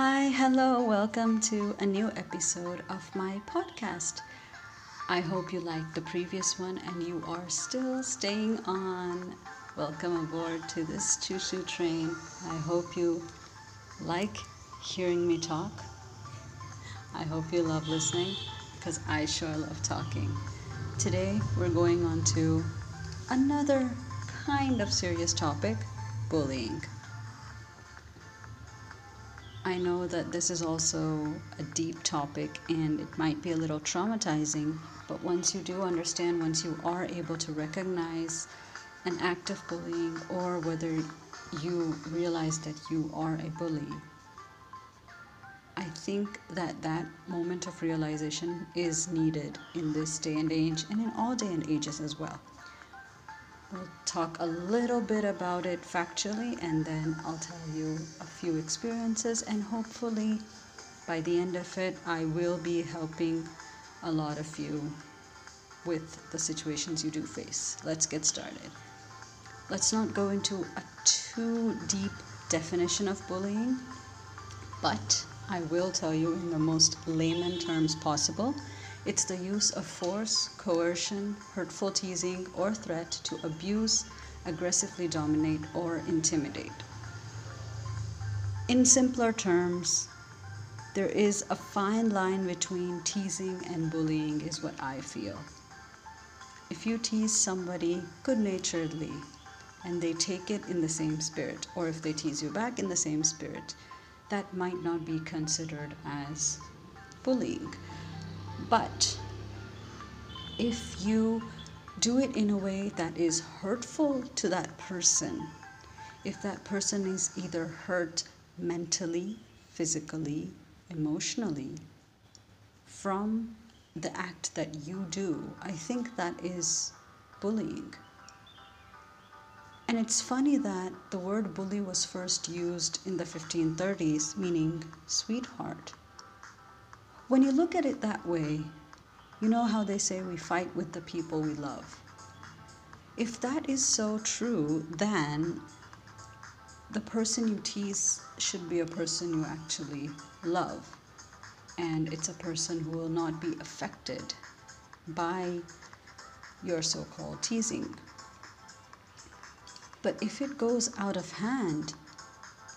Hi, hello, welcome to a new episode of my podcast. I hope you liked the previous one and you are still staying on. Welcome aboard to this choo choo train. I hope you like hearing me talk. I hope you love listening because I sure love talking. Today we're going on to another kind of serious topic bullying. I know that this is also a deep topic and it might be a little traumatizing, but once you do understand, once you are able to recognize an act of bullying or whether you realize that you are a bully, I think that that moment of realization is needed in this day and age and in all day and ages as well. We'll talk a little bit about it factually and then I'll tell you a few experiences, and hopefully, by the end of it, I will be helping a lot of you with the situations you do face. Let's get started. Let's not go into a too deep definition of bullying, but I will tell you in the most layman terms possible it's the use of force, coercion, hurtful teasing, or threat to abuse, aggressively dominate, or intimidate. In simpler terms, there is a fine line between teasing and bullying, is what I feel. If you tease somebody good naturedly and they take it in the same spirit, or if they tease you back in the same spirit, that might not be considered as bullying. But if you do it in a way that is hurtful to that person, if that person is either hurt mentally, physically, emotionally from the act that you do, I think that is bullying. And it's funny that the word bully was first used in the 1530s, meaning sweetheart. When you look at it that way, you know how they say we fight with the people we love. If that is so true, then the person you tease should be a person you actually love. And it's a person who will not be affected by your so called teasing. But if it goes out of hand,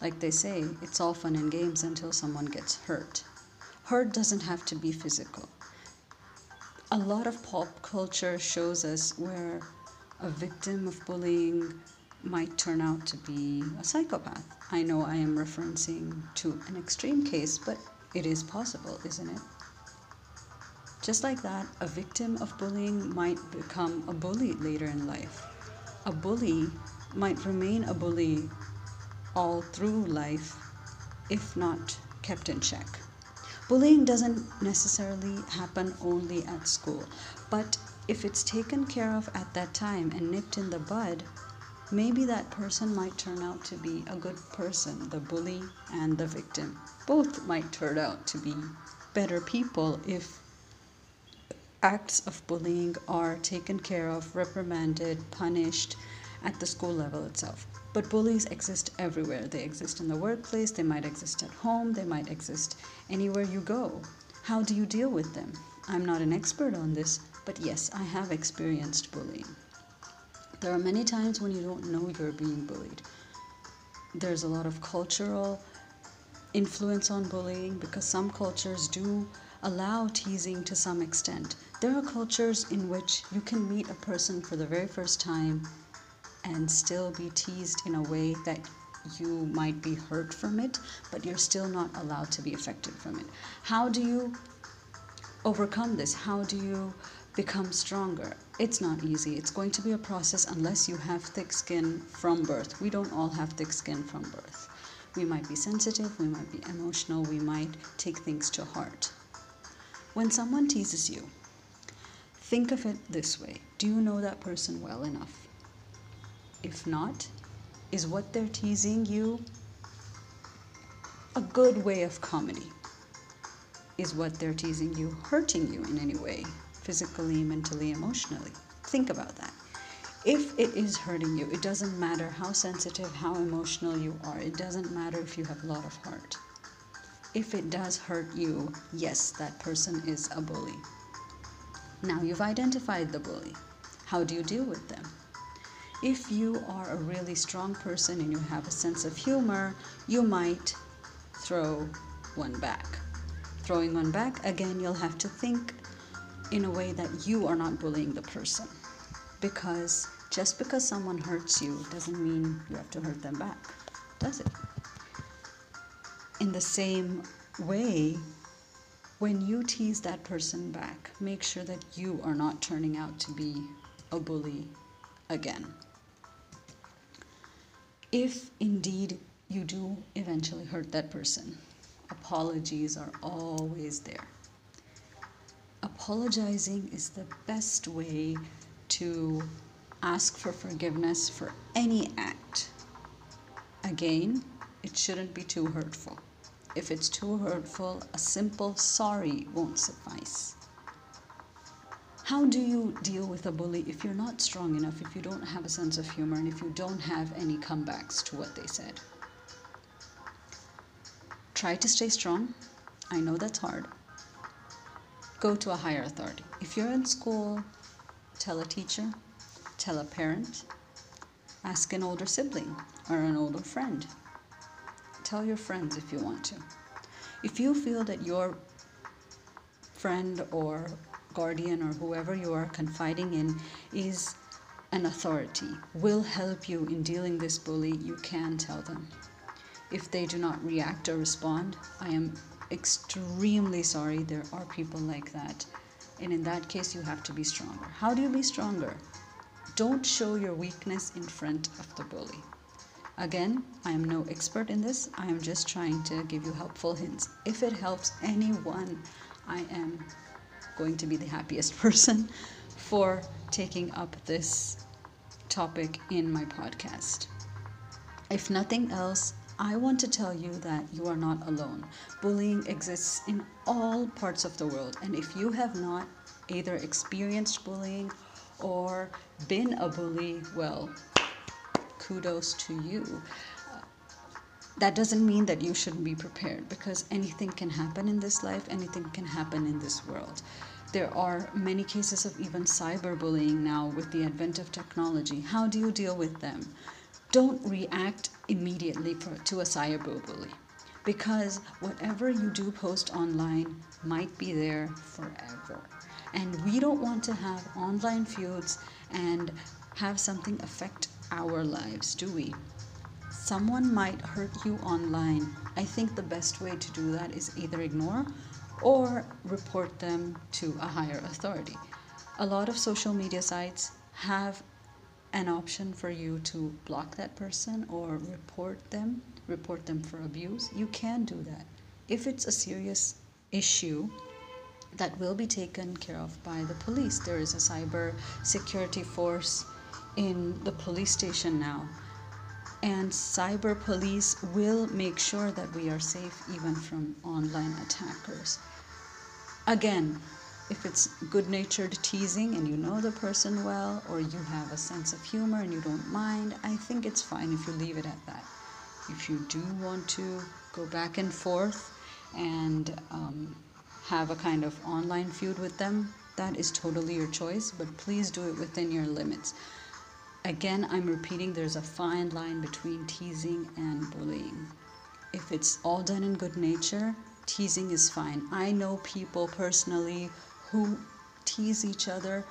like they say, it's all fun and games until someone gets hurt. Hurt doesn't have to be physical. A lot of pop culture shows us where a victim of bullying might turn out to be a psychopath. I know I am referencing to an extreme case, but it is possible, isn't it? Just like that, a victim of bullying might become a bully later in life. A bully might remain a bully all through life if not kept in check. Bullying doesn't necessarily happen only at school, but if it's taken care of at that time and nipped in the bud, maybe that person might turn out to be a good person, the bully and the victim. Both might turn out to be better people if acts of bullying are taken care of, reprimanded, punished at the school level itself. But bullies exist everywhere. They exist in the workplace, they might exist at home, they might exist anywhere you go. How do you deal with them? I'm not an expert on this, but yes, I have experienced bullying. There are many times when you don't know you're being bullied. There's a lot of cultural influence on bullying because some cultures do allow teasing to some extent. There are cultures in which you can meet a person for the very first time and still be teased in a way that you might be hurt from it, but you're still not allowed to be affected from it. How do you overcome this? How do you become stronger? It's not easy. It's going to be a process unless you have thick skin from birth. We don't all have thick skin from birth. We might be sensitive, we might be emotional, we might take things to heart. When someone teases you, think of it this way Do you know that person well enough? If not, is what they're teasing you a good way of comedy? Is what they're teasing you hurting you in any way, physically, mentally, emotionally? Think about that. If it is hurting you, it doesn't matter how sensitive, how emotional you are, it doesn't matter if you have a lot of heart. if it does hurt you, yes, that person is a bully. Now you've identified the bully. How do you deal with them? If you are a really strong person and you have a sense of humor, you might throw one back. Throwing one back, again, you'll have to think in a way that you are not bullying the person. Because just because someone hurts you doesn't mean you have to hurt them back, does it? In the same way, when you tease that person back, make sure that you are not turning out to be a bully again. If indeed you do eventually hurt that person, apologies are always there. Apologizing is the best way to ask for forgiveness for any act. Again, it shouldn't be too hurtful. If it's too hurtful, a simple sorry won't suffice. How do you deal with a bully if you're not strong enough, if you don't have a sense of humor, and if you don't have any comebacks to what they said? Try to stay strong. I know that's hard. Go to a higher authority. If you're in school, tell a teacher, tell a parent, ask an older sibling or an older friend. Tell your friends if you want to. If you feel that your friend or guardian or whoever you are confiding in is an authority, will help you in dealing this bully, you can tell them. If they do not react or respond, I am extremely sorry. There are people like that. And in that case, you have to be stronger. How do you be stronger? Don't show your weakness in front of the bully. Again, I am no expert in this. I am just trying to give you helpful hints. If it helps anyone, I am going to be the happiest person for taking up this topic in my podcast. If nothing else, I want to tell you that you are not alone. Bullying exists in all parts of the world, and if you have not either experienced bullying or been a bully, well, kudos to you. That doesn't mean that you shouldn't be prepared because anything can happen in this life, anything can happen in this world. There are many cases of even cyberbullying now with the advent of technology. How do you deal with them? don't react immediately for, to a cyberbully because whatever you do post online might be there forever. And we don't want to have online feuds and have something affect our lives, do we? Someone might hurt you online. I think the best way to do that is either ignore or report them to a higher authority. A lot of social media sites have an option for you to block that person or report them, report them for abuse. You can do that. If it's a serious issue, that will be taken care of by the police. There is a cyber security force in the police station now. And cyber police will make sure that we are safe even from online attackers. Again, if it's good natured teasing and you know the person well, or you have a sense of humor and you don't mind, I think it's fine if you leave it at that. If you do want to go back and forth and um, have a kind of online feud with them, that is totally your choice, but please do it within your limits. Again, I'm repeating there's a fine line between teasing and bullying. If it's all done in good nature, teasing is fine. I know people personally who tease each other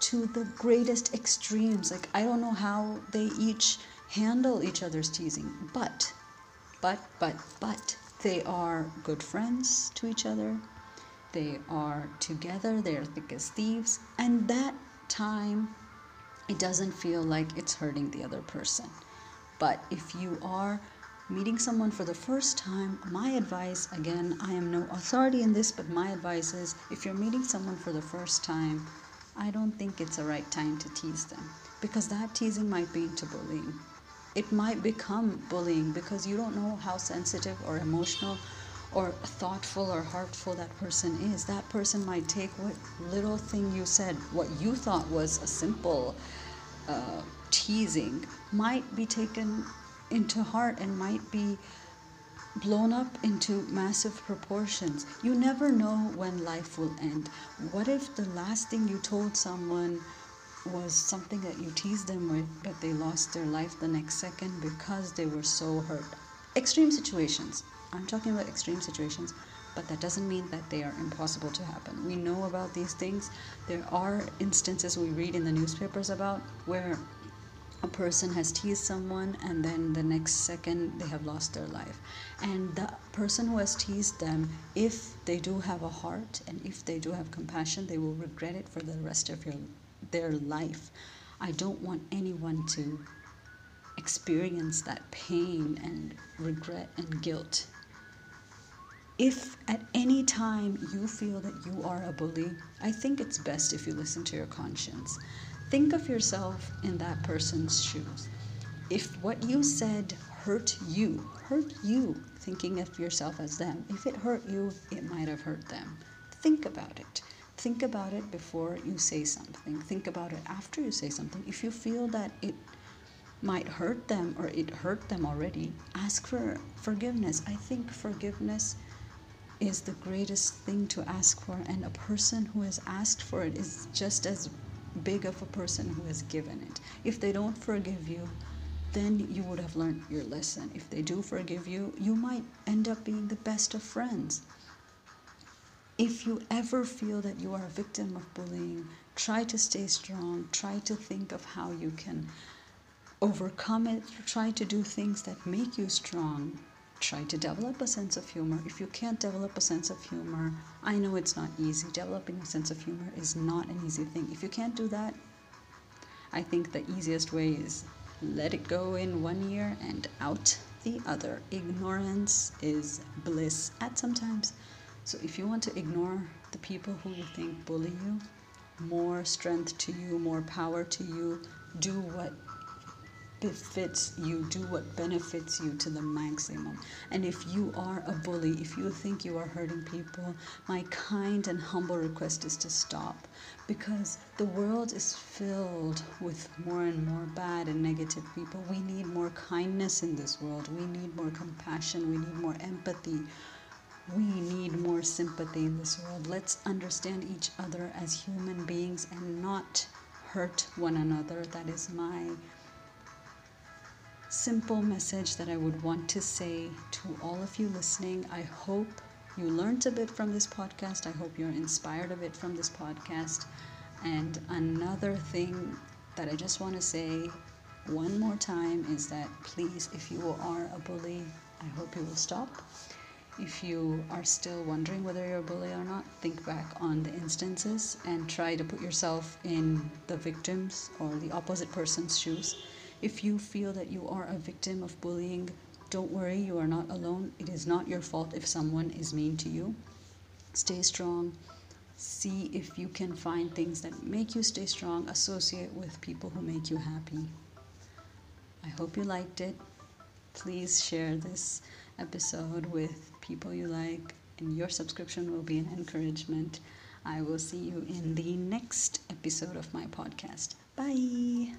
to the greatest extremes. Like, I don't know how they each handle each other's teasing, but, but, but, but, they are good friends to each other. They are together, they're thick as thieves, and that time it doesn't feel like it's hurting the other person. But if you are meeting someone for the first time, my advice again, I am no authority in this, but my advice is if you're meeting someone for the first time, I don't think it's the right time to tease them because that teasing might be into bullying. It might become bullying because you don't know how sensitive or emotional or thoughtful or heartful that person is. That person might take what little thing you said, what you thought was a simple uh, teasing, might be taken into heart and might be blown up into massive proportions. You never know when life will end. What if the last thing you told someone was something that you teased them with, but they lost their life the next second because they were so hurt? Extreme situations. I'm talking about extreme situations, but that doesn't mean that they are impossible to happen. We know about these things. There are instances we read in the newspapers about where a person has teased someone and then the next second they have lost their life and the person who has teased them if they do have a heart and if they do have compassion they will regret it for the rest of your, their life i don't want anyone to experience that pain and regret and guilt if at any time you feel that you are a bully i think it's best if you listen to your conscience Think of yourself in that person's shoes. If what you said hurt you, hurt you, thinking of yourself as them, if it hurt you, it might have hurt them. Think about it. Think about it before you say something. Think about it after you say something. If you feel that it might hurt them or it hurt them already, ask for forgiveness. I think forgiveness is the greatest thing to ask for, and a person who has asked for it is just as big of a person who has given it. If they don't forgive you, then you would have learned your lesson. If they do forgive you, you might end up being the best of friends. If you ever feel that you are a victim of bullying, try to stay strong. Try to think of how you can overcome it. Try to do things that make you strong try to develop a sense of humor. If you can't develop a sense of humor, I know it's not easy. Developing a sense of humor is not an easy thing. If you can't do that, I think the easiest way is let it go in one ear and out the other. Ignorance is bliss at sometimes. So if you want to ignore the people who you think bully you, more strength to you, more power to you, do what befits you, do what benefits you to the maximum. And if you are a bully, if you think you are hurting people, my kind and humble request is to stop because the world is filled with more and more bad and negative people. We need more kindness in this world. We need more compassion. We need more empathy. We need more sympathy in this world. Let's understand each other as human beings and not hurt one another. That is my simple message that I would want to say to all of you listening. I hope you learned a bit from this podcast. I hope you're inspired a bit from this podcast. And another thing that I just want to say one more time is that please, if you are a bully, I hope you will stop. If you are still wondering whether you're a bully or not, think back on the instances and try to put yourself in the victim's or the opposite person's shoes if you feel that you are a victim of bullying, don't worry, you are not alone. It is not your fault if someone is mean to you. Stay strong. See if you can find things that make you stay strong. Associate with people who make you happy. I hope you liked it. Please share this episode with people you like, and your subscription will be an encouragement. I will see you in the next episode of my podcast. Bye.